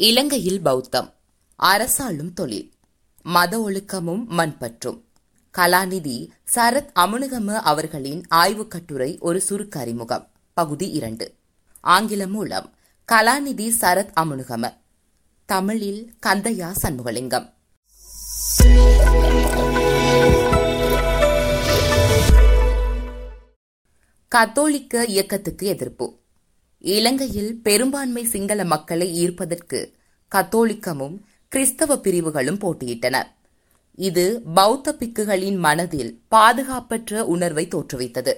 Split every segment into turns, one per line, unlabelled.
இலங்கையில் பௌத்தம் அரசாளும் தொழில் மத ஒழுக்கமும் மண்பற்றும். கலாநிதி சரத் அமுனுகம அவர்களின் ஆய்வுக் கட்டுரை ஒரு சுருக்க அறிமுகம் பகுதி இரண்டு. ஆங்கிலம் மூலம் கலாநிதி சரத் அமுனுகம. தமிழில் கந்தையா சண்முகலிங்கம். கத்தோலிக்க இயக்கத்துக்கு எதிர்ப்பு. இலங்கையில் பெரும்பான்மை சிங்கள மக்களை ஈர்ப்பதற்கு கத்தோலிக்கமும் கிறிஸ்தவ பிரிவுகளும் போட்டியிட்டன. இது பௌத்த பிக்குகளின் மனதில் பாதுகாப்பற்ற உணர்வை தோற்றுவித்தது.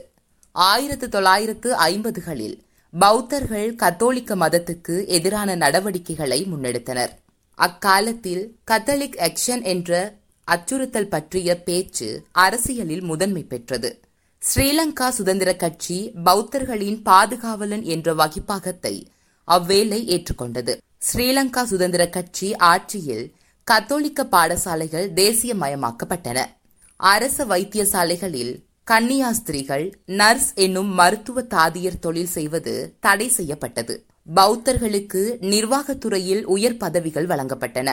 ஆயிரத்து தொள்ளாயிரத்து ஐம்பதுகளில் பௌத்தர்கள் கத்தோலிக்க மதத்துக்கு எதிரான நடவடிக்கைகளை முன்னெடுத்தனர். அக்காலத்தில் கத்தலிக் ஆக்ஷன் என்ற அச்சுறுத்தல் பற்றிய பேச்சு அரசியலில் முதன்மை பெற்றது. ஸ்ரீலங்கா சுதந்திர கட்சி பௌத்தர்களின் பாதுகாவலன் என்ற வகிப்பாகத்தை அவ்வேளை ஏற்றுக்கொண்டது. ஸ்ரீலங்கா சுதந்திர கட்சி ஆட்சியில் கத்தோலிக்க பாடசாலைகள் தேசியமயமாக்கப்பட்டன. அரச வைத்தியசாலைகளில் கன்னியாஸ்திரிகள் நர்ஸ் என்னும் மருத்துவ தாதியர் தொழில் செய்வது தடை செய்யப்பட்டது. பௌத்தர்களுக்கு நிர்வாகத்துறையில் உயர் பதவிகள் வழங்கப்பட்டன.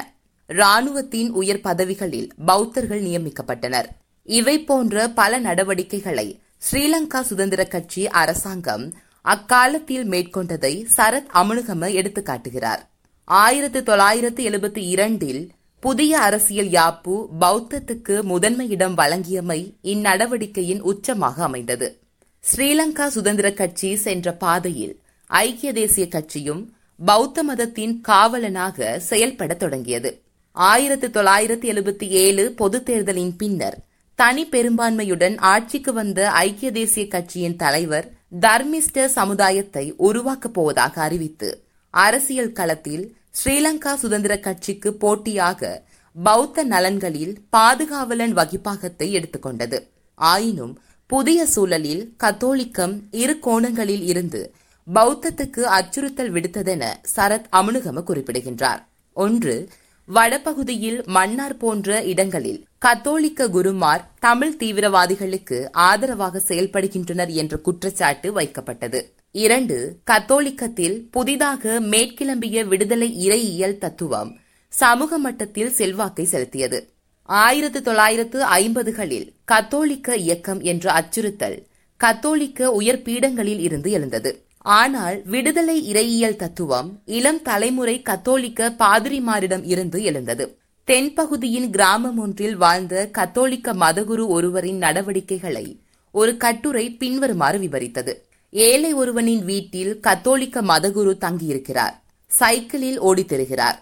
ராணுவத்தின் உயர் பதவிகளில் பௌத்தர்கள் நியமிக்கப்பட்டனர். இவை போன்ற பல நடவடிக்கைகளை ஸ்ரீலங்கா சுதந்திர கட்சி அரசாங்கம் அக்காலத்தில் மேற்கொண்டதை சரத் அமுனுகம எடுத்துக்காட்டுகிறார். ஆயிரத்து தொள்ளாயிரத்து எழுபத்தி இரண்டில் புதிய அரசியல் யாப்பு பௌத்தத்துக்கு முதன்மையிடம் வழங்கியமை இந்நடவடிக்கையின் உச்சமாக அமைந்தது. ஸ்ரீலங்கா சுதந்திர கட்சி சென்ற பாதையில் ஐக்கிய தேசிய கட்சியும் பௌத்த மதத்தின் காவலனாக செயல்பட தொடங்கியது. ஆயிரத்து தொள்ளாயிரத்து எழுபத்தி ஏழு பொதுத் தேர்தலின் பின்னர் தனி பெரும்பான்மையுடன் ஆட்சிக்கு வந்த ஐக்கிய தேசிய கட்சியின் தலைவர் தர்மிஸ்ட சமுதாயத்தை உருவாக்கப் போவதாக அறிவித்து அரசியல் களத்தில் ஸ்ரீலங்கா சுதந்திர கட்சிக்கு போட்டியாக பௌத்த நலன்களில் பாதுகாவலன் வகிப்பாகத்தை எடுத்துக்கொண்டது. ஆயினும் புதிய சூழலில் கத்தோலிக்கம் இரு கோணங்களில் இருந்து பௌத்தத்துக்கு அச்சுறுத்தல் விடுத்ததென சரத் அமுனுகம குறிப்பிடுகின்றார். ஒன்று வடபகுதியில் மன்னார் போன்ற இடங்களில் கத்தோலிக்க குருமார் தமிழ் தீவிரவாதிகளுக்கு ஆதரவாக செயல்படுகின்றனர் என்ற குற்றச்சாட்டு வைக்கப்பட்டது. இரண்டு கத்தோலிக்கத்தில் புதிதாக மேற்கிளம்பிய விடுதலை இறையியல் தத்துவம் சமூக மட்டத்தில் செல்வாக்கை செலுத்தியது. ஆயிரத்து தொள்ளாயிரத்து ஐம்பதுகளில் கத்தோலிக்க இயக்கம் என்ற அச்சுறுத்தல் கத்தோலிக்க உயர் பீடங்களில் இருந்து எழுந்தது. ஆனால் விடுதலை இறையியல் தத்துவம் இளம் தலைமுறை கத்தோலிக்க பாதிரிமாரிடம் இருந்து எழுந்தது. தென்பகுதியின் கிராமம் ஒன்றில் வாழ்ந்த கத்தோலிக்க மதகுரு ஒருவரின் நடவடிக்கைகளை ஒரு கட்டுரை பின்வருமாறு விவரித்தது. ஏழை ஒருவனின் வீட்டில் கத்தோலிக்க மதகுரு தங்கியிருக்கிறார். சைக்கிளில் ஓடித்தருகிறார்.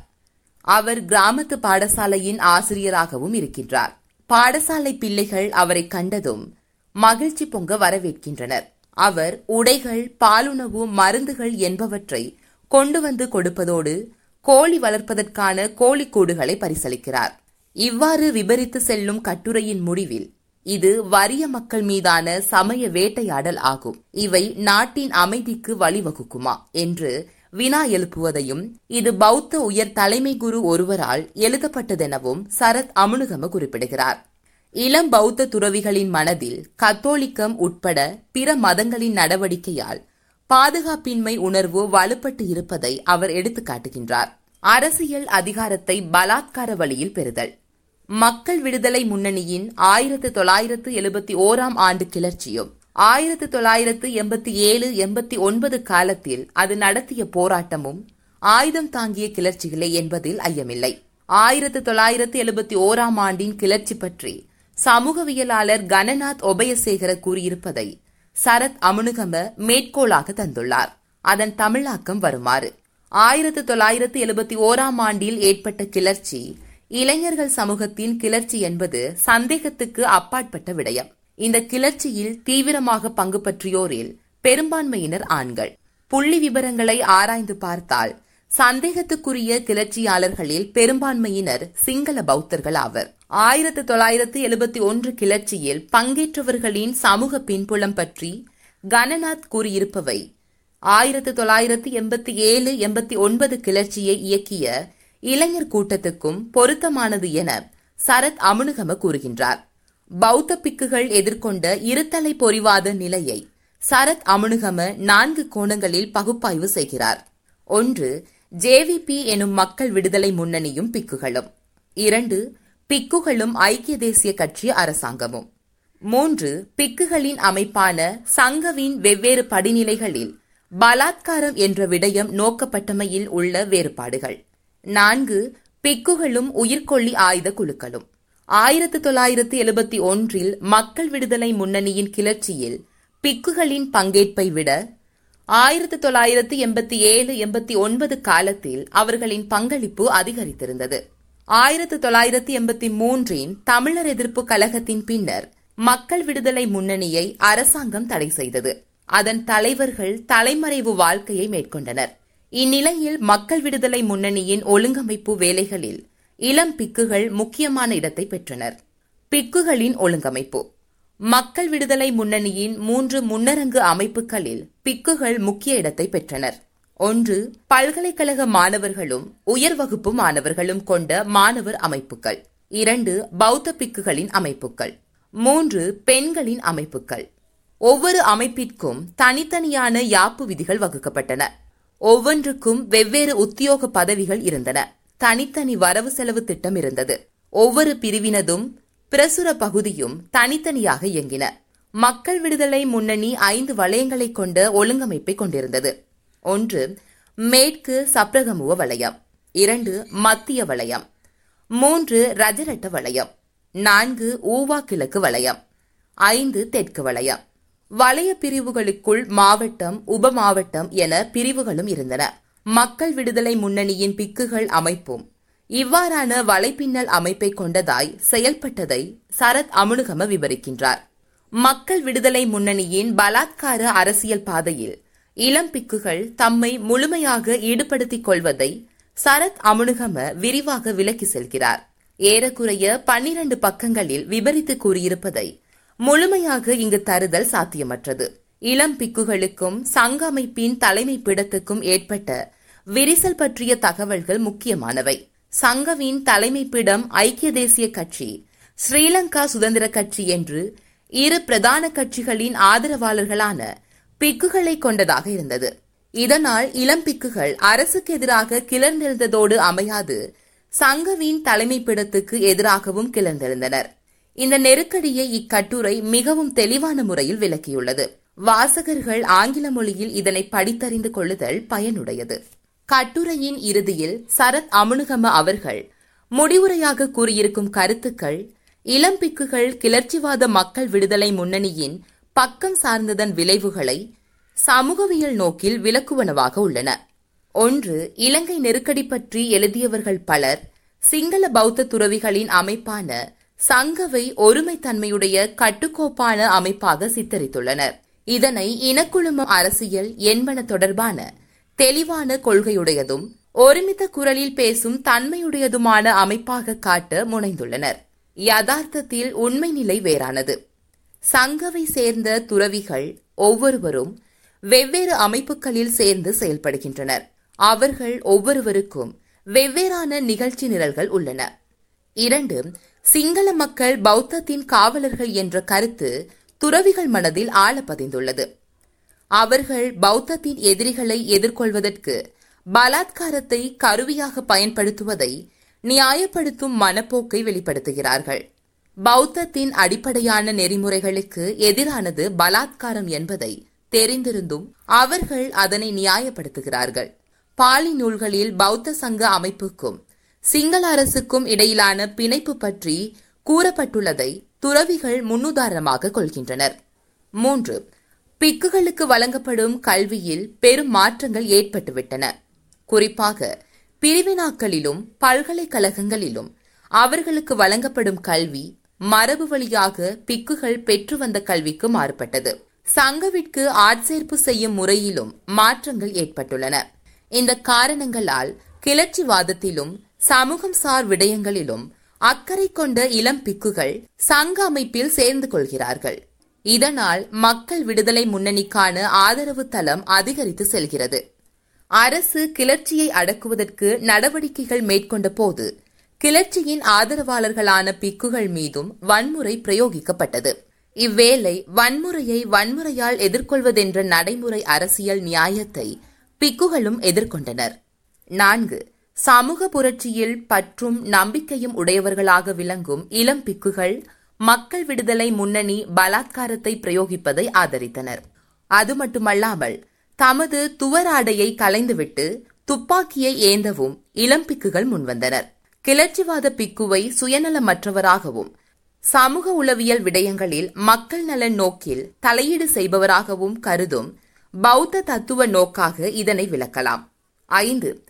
அவர் கிராமத்து பாடசாலையின் ஆசிரியராகவும் இருக்கின்றார். பாடசாலை பிள்ளைகள் அவரை கண்டதும் மகிழ்ச்சி பொங்க வரவேற்கின்றனர். அவர் உடைகள் பாலுணவு மருந்துகள் என்பவற்றை கொண்டு வந்து கொடுப்பதோடு கோழி வளர்ப்பதற்கான கோழிக்கூடுகளை பரிசளிக்கிறார். இவ்வாறு விபரித்து செல்லும் கட்டுரையின் முடிவில் இது வறிய மக்கள் மீதான சமய வேட்டையாடல் ஆகும். இவை நாட்டின் அமைதிக்கு வழிவகுக்குமா என்று வினா எழுப்புவதையும் இது பௌத்த உயர் தலைமை குரு ஒருவரால் எழுதப்பட்டதெனவும் சரத் அமுனுகம குறிப்பிடுகிறார். இளம் பௌத்த துறவிகளின் மனதில் கத்தோலிக்கம் உட்பட பிற மதங்களின் நடவடிக்கையால் பாதுகாப்பின்மை உணர்வு வலுப்பட்டு இருப்பதை அவர் எடுத்துக்காட்டுகின்றார் அரசியல் அதிகாரத்தை பலாத்கார வழியில் பெறுதல். மக்கள் விடுதலை முன்னணியின் ஆயிரத்து தொள்ளாயிரத்து எழுபத்தி ஓராம் ஆண்டு கிளர்ச்சியும் ஆயிரத்து தொள்ளாயிரத்து எண்பத்தி ஏழு எண்பத்தி ஒன்பது காலத்தில் அது நடத்திய போராட்டமும் ஆயுதம் தாங்கிய கிளர்ச்சிகளே என்பதில் ஐயமில்லை. ஆயிரத்து தொள்ளாயிரத்து எழுபத்தி ஓராம் ஆண்டின் கிளர்ச்சி பற்றி சமூகவியலாளர் கணநாத் ஒபயசேகர கூறியிருப்பதை சரத் அமுனுகம மேற்கோளாக தந்துள்ளார். அதன் தமிழாக்கம் வருமாறு. ஆயிரத்து தொள்ளாயிரத்து எழுபத்தி ஓராம் ஆண்டில் ஏற்பட்ட கிளர்ச்சி இளைஞர்கள் சமூகத்தின் கிளர்ச்சி என்பது சந்தேகத்துக்கு அப்பாற்பட்ட விடயம். இந்த கிளர்ச்சியில் தீவிரமாக பங்கு பற்றியோரில் பெரும்பான்மையினர் ஆண்கள். புள்ளி விவரங்களை ஆராய்ந்து பார்த்தால் சந்தேகத்துக்குரிய கிளர்ச்சியாளர்களில் பெரும்பான்மையினர் சிங்கள பௌத்தர்கள் ஆவர் ஆயிரத்து தொள்ளாயிரத்து எழுபத்தி ஒன்று கிளர்ச்சியில் பங்கேற்றவர்களின் சமூக பின்புலம் பற்றி கணநாத் கூறியிருப்பவை. ஆயிரத்து தொள்ளாயிரத்து எண்பத்தி ஏழு எண்பத்தி ஒன்பது கிளர்ச்சியை இயக்கிய இளைஞர் கூட்டத்துக்கும் பொருத்தமானது என சரத் அமுனுகம கூறுகின்றார். பௌத்த பிக்குகள் எதிர்கொண்ட இருத்தலை பொறிவாத நிலையை சரத் அமுனுகம நான்கு கோணங்களில் பகுப்பாய்வு செய்கிறார். ஒன்று ஜேவிபி எனும் மக்கள் விடுதலை முன்னணியும் பிக்குகளும். இரண்டு பிக்குகளும் ஐக்கிய தேசிய கட்சி அரசாங்கமும். மூன்று பிக்குகளின் அமைப்பான சங்கவின் வெவ்வேறு படிநிலைகளில் பலாத்காரம் என்ற விடயம் நோக்கப்பட்டமையில் உள்ள வேறுபாடுகள். நான்கு பிக்குகளும் உயிர்கொல்லி ஆயுத குழுக்களும். ஆயிரத்து தொள்ளாயிரத்து எழுபத்தி ஒன்றில் மக்கள் விடுதலை முன்னணியின் கிளர்ச்சியில் பிக்குகளின் பங்கேற்பை விட ஆயிரத்து தொள்ளாயிரத்து எண்பத்தி ஏழு எண்பத்தி ஒன்பது காலத்தில் அவர்களின் பங்களிப்பு அதிகரித்திருந்தது. ஆயிரத்து தொள்ளாயிரத்து எண்பத்தி மூன்றின் தமிழர் எதிர்ப்பு கழகத்தின் பின்னர் மக்கள் விடுதலை முன்னணியை அரசாங்கம் தடை செய்தது. அதன் தலைவர்கள் தலைமறைவு வாழ்க்கையை மேற்கொண்டனர். இந்நிலையில் மக்கள் விடுதலை முன்னணியின் ஒழுங்கமைப்பு வேலைகளில் இளம் பிக்குகள் முக்கியமான இடத்தை பெற்றனர். பிக்குகளின் ஒழுங்கமைப்பு. மக்கள் விடுதலை முன்னணியின் மூன்று முன்னரங்கு அமைப்புகளில் பிக்குகள் முக்கிய இடத்தை பெற்றனர். ஒன்று பல்கலைக்கழக மாணவர்களும் உயர் வகுப்பு மாணவர்களும் கொண்ட மாணவர் அமைப்புகள். இரண்டு பௌத்த பிக்குகளின் அமைப்புகள். மூன்று பெண்களின் அமைப்புகள். ஒவ்வொரு அமைப்பிற்கும் தனித்தனியான யாப்பு விதிகள் வகுக்கப்பட்டன. ஒவ்வொன்றுக்கும் வெவ்வேறு உத்தியோக பதவிகள் இருந்தன. தனித்தனி வரவு செலவு திட்டம் இருந்தது. ஒவ்வொரு பிரிவினதும் பிரசுர பகுதியும் தனித்தனியாக இயங்கின. மக்கள் விடுதலை முன்னணி ஐந்து வளையங்களை கொண்ட ஒழுங்கமைப்பை கொண்டிருந்தது. ஒன்று மேற்கு சப்ரகமுவ வளையம். இரண்டு மத்திய வளையம். மூன்று ரஜரட்ட வளையம். நான்கு ஊவா கிழக்கு வளையம். ஐந்து தெற்கு வளையம். வளைய பிரிவுகளுக்குள் மாவட்டம் உப மாவட்டம் என பிரிவுகளும் இருந்தன. மக்கள் விடுதலை முன்னணியின் பிக்குகள் அமைப்பும். இவ்வாறான வலைப்பின்னல் அமைப்பை கொண்டதாய் செயல்பட்டதை சரத் அமுனுகம விவரிக்கின்றார். மக்கள் விடுதலை முன்னணியின் பலாத்கார அரசியல் பாதையில் இளம் பிக்குகள் தம்மை முழுமையாக ஈடுபடுத்திக் கொள்வதை சரத் அமுனுகம விரிவாக விலக்கி செல்கிறார். ஏறக்குறைய பன்னிரண்டு பக்கங்களில் விபரித்து கூறியிருப்பதை முழுமையாக இங்கு தருதல் சாத்தியமற்றது. இளம் பிக்குகளுக்கும் சங்க அமைப்பின் தலைமை பிடத்துக்கும் ஏற்பட்ட விரிசல் பற்றிய தகவல்கள் முக்கியமானவை. சங்கவின் தலைமைப்பிடம் ஐக்கிய தேசிய கட்சி ஸ்ரீலங்கா சுதந்திர கட்சி என்று இரு பிரதான கட்சிகளின் ஆதரவாளர்களான பிக்குகளை கொண்டதாக இருந்தது. இதனால் இளம் பிக்குகள் அரசுக்கு எதிராக கிளர்ந்தெழுந்ததோடு அமையாது சங்கவின் தலைமைப்பிடத்துக்கு எதிராகவும் கிளர்ந்தெழுந்தனர். இந்த நெருக்கடியை இக்கட்டுரை மிகவும் தெளிவான முறையில் விளக்கியுள்ளது. வாசகர்கள் ஆங்கில மொழியில் இதனை படித்தறிந்து கொள்ளுதல் பயனுடையது. கட்டுரையின் இறுதியில் சரத் அமுனுகம அவர்கள் முடிவுரையாக கூறியிருக்கும் கருத்துக்கள் இளம்பிக்குகள் கிளர்ச்சிவாத மக்கள் விடுதலை முன்னணியின் பக்கம் சார்ந்ததன் விளைவுகளை சமூகவியல் நோக்கில் விளக்குவனவாக உள்ளன. ஒன்று இலங்கை நெருக்கடி பற்றி எழுதியவர்கள் பலர் சிங்கள பௌத்த துறவிகளின் அமைப்பான சங்கவை ஒருமைத்தன்மையுடைய கட்டுக்கோப்பான அமைப்பாக சித்தரித்துள்ளனர். இதனை இனக்குழும அரசியல் என்பன தொடர்பான தெளிவான கொள்கையுடையதும் ஒருமித்த குரலில் பேசும் தன்மையுடையதுமான அமைப்பாக காட்ட முனைந்துள்ளனர். யதார்த்தத்தில் உண்மை நிலை வேறானது. சங்கவை சேர்ந்த துறவிகள் ஒவ்வொருவரும் வெவ்வேறு அமைப்புகளில் சேர்ந்து செயல்படுகின்றனர். அவர்கள் ஒவ்வொருவருக்கும் வெவ்வேறான நிகழ்ச்சி நிரல்கள் உள்ளன. இரண்டு சிங்கள மக்கள் பௌத்தத்தின் காவலர்கள் என்ற கருத்து துறவிகள் மனதில் ஆழ பதிந்துள்ளது அவர்கள் பௌத்தத்தின் எதிரிகளை எதிர்கொள்வதற்கு பலாத்காரத்தை கருவியாக பயன்படுத்துவதை நியாயப்படுத்தும் மனப்போக்கை வெளிப்படுத்துகிறார்கள். பௌத்தத்தின் அடிப்படையான நெறிமுறைகளுக்கு எதிரானது பலாத்காரம் என்பதை தெரிந்திருந்தும் அவர்கள் அதனை நியாயப்படுத்துகிறார்கள். பாலி நூல்களில் பௌத்த சங்க அமைப்புக்கும் சிங்கள அரசுக்கும் இடையிலான பிணைப்பு பற்றி கூறப்பட்டுள்ளதை துறவிகள் முன்னுதாரணமாக கொள்கின்றனர். மூன்று பிக்குகளுக்கு வழங்கப்படும் கல்வியில் பெரும் மாற்றங்கள் ஏற்பட்டுவிட்டன. குறிப்பாக பிரிவினாக்களிலும் பல்கலைக்கழகங்களிலும் அவர்களுக்கு வழங்கப்படும் கல்வி மரபு வழியாக பிக்குகள் பெற்று வந்த கல்விக்கு மாறுபட்டது. சங்கவிற்கு ஆட்சேர்ப்பு செய்யும் முறையிலும் மாற்றங்கள் ஏற்பட்டுள்ளன. இந்த காரணங்களால் கிளர்ச்சிவாதத்திலும் சமூகம் சார் விடயங்களிலும் அக்கறை கொண்ட இளம் பிக்குகள் சங்க அமைப்பில் சேர்ந்து கொள்கிறார்கள். இதனால் மக்கள் விடுதலை முன்னணிக்கான ஆதரவு தளம் அதிகரித்து செல்கிறது. அரசு கிளர்ச்சியை அடக்குவதற்கு நடவடிக்கைகள் மேற்கொண்ட போது கிளர்ச்சியின் ஆதரவாளர்களான பிக்குகள் மீதும் வன்முறை பிரயோகிக்கப்பட்டது. இவ்வேளை வன்முறையை வன்முறையால் எதிர்கொள்வதென்ற நடைமுறை அரசியல் நியாயத்தை பிக்குகளும் எதிர்கொண்டனர். நான்கு சமூக புரட்சியில் பற்றும் நம்பிக்கையும் உடையவர்களாக விளங்கும் இளம் பிக்குகள் மக்கள் விடுதலை முன்னணி பலாத்காரத்தை பிரயோகிப்பதை ஆதரித்தனர். அது மட்டுமல்லாமல் தமது துவராடையை கலைந்துவிட்டு துப்பாக்கியை ஏந்தவும் இளம் பிக்குகள் முன்வந்தனர். கிளர்ச்சிவாத பிக்குவை சுயநலமற்றவராகவும் சமூக உளவியல் விடயங்களில் மக்கள் நலன் நோக்கில் தலையீடு செய்பவராகவும் கருதும் பௌத்த தத்துவ நோக்காக இதனை விளக்கலாம். ஐந்து.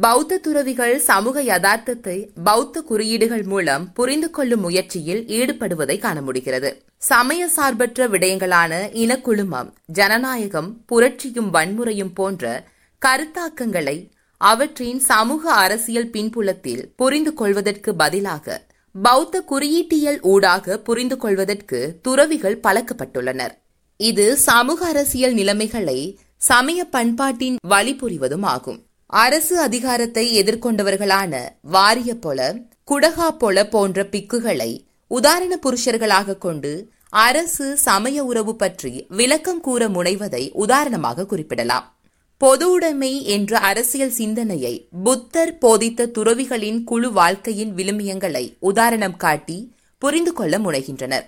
பௌத்த துறவிகள் சமூக யதார்த்தத்தை பௌத்த குறியீடுகள் மூலம் புரிந்து கொள்ளும் முயற்சியில் ஈடுபடுவதை காண முடிகிறது. சமய சார்பற்ற விடயங்களான இனக்குழுமம் ஜனநாயகம் புரட்சியும் வன்முறையும் போன்ற கருத்தாக்கங்களை அவற்றின் சமூக அரசியல் பின்புலத்தில் புரிந்து கொள்வதற்கு பதிலாக பௌத்த குறியீட்டியல் ஊடாக புரிந்து கொள்வதற்கு துறவிகள் பழக்கப்பட்டுள்ளனர். இது சமூக அரசியல் நிலைமைகளை சமய பண்பாட்டின் வழிபுரிவதும் ஆகும். அரசு அதிகாரத்தை எதிர்கொண்டவர்களான வாரிய போல குடகா போல போன்ற பிக்குகளை உதாரண புருஷர்களாக கொண்டு அரசு சமய உறவு பற்றி விளக்கம் கூற முனைவதை உதாரணமாக குறிப்பிடலாம். பொது உடைமை என்ற அரசியல் சிந்தனையை புத்தர் போதித்த துறவிகளின் குழு வாழ்க்கையின் விழுமியங்களை உதாரணம் காட்டி புரிந்து கொள்ள முனைகின்றனர்.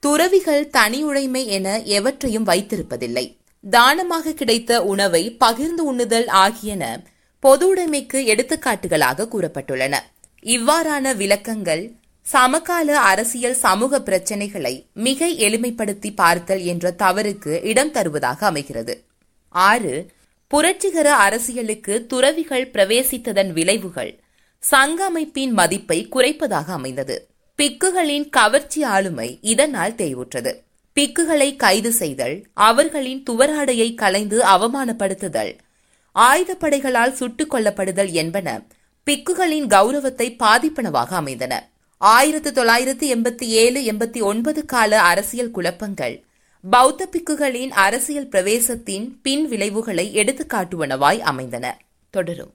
துறவிகள் தனி உடைமை என எவற்றையும் வைத்திருப்பதில்லை. தானமாக கிடைத்த உணவை பகிர்ந்து உண்ணுதல் ஆகியன பொது உடைமைக்கு எடுத்துக்காட்டுகளாக கூறப்பட்டுள்ளன. இவ்வாறான விளக்கங்கள் சமகால அரசியல் சமூக பிரச்சினைகளை மிக எளிமைப்படுத்தி பார்த்தல் என்ற தவறுக்கு இடம் தருவதாக அமைகிறது. ஆறு புரட்சிகர அரசியலுக்கு துறவிகள் பிரவேசித்ததன் விளைவுகள். சங்க அமைப்பின் மதிப்பை குறைப்பதாக அமைந்தது. பிக்குகளின் கவர்ச்சி ஆளுமை இதனால் தேய்வுற்றது. பிக்குகளை கைது செய்தல் அவர்களின் துவராடையை கலைந்து அவமானப்படுத்துதல் ஆயுதப்படைகளால் சுட்டுக் கொல்லப்படுதல் என்பன பிக்குகளின் கௌரவத்தை பாதிப்பனவாக அமைந்தன. ஆயிரத்து தொள்ளாயிரத்து எண்பத்தி ஏழு எண்பத்தி ஒன்பது கால அரசியல் குழப்பங்கள் பௌத்த பிக்குகளின் அரசியல் பிரவேசத்தின் பின் விளைவுகளை எடுத்துக்காட்டுவனவாய் அமைந்தன. தொடரும்.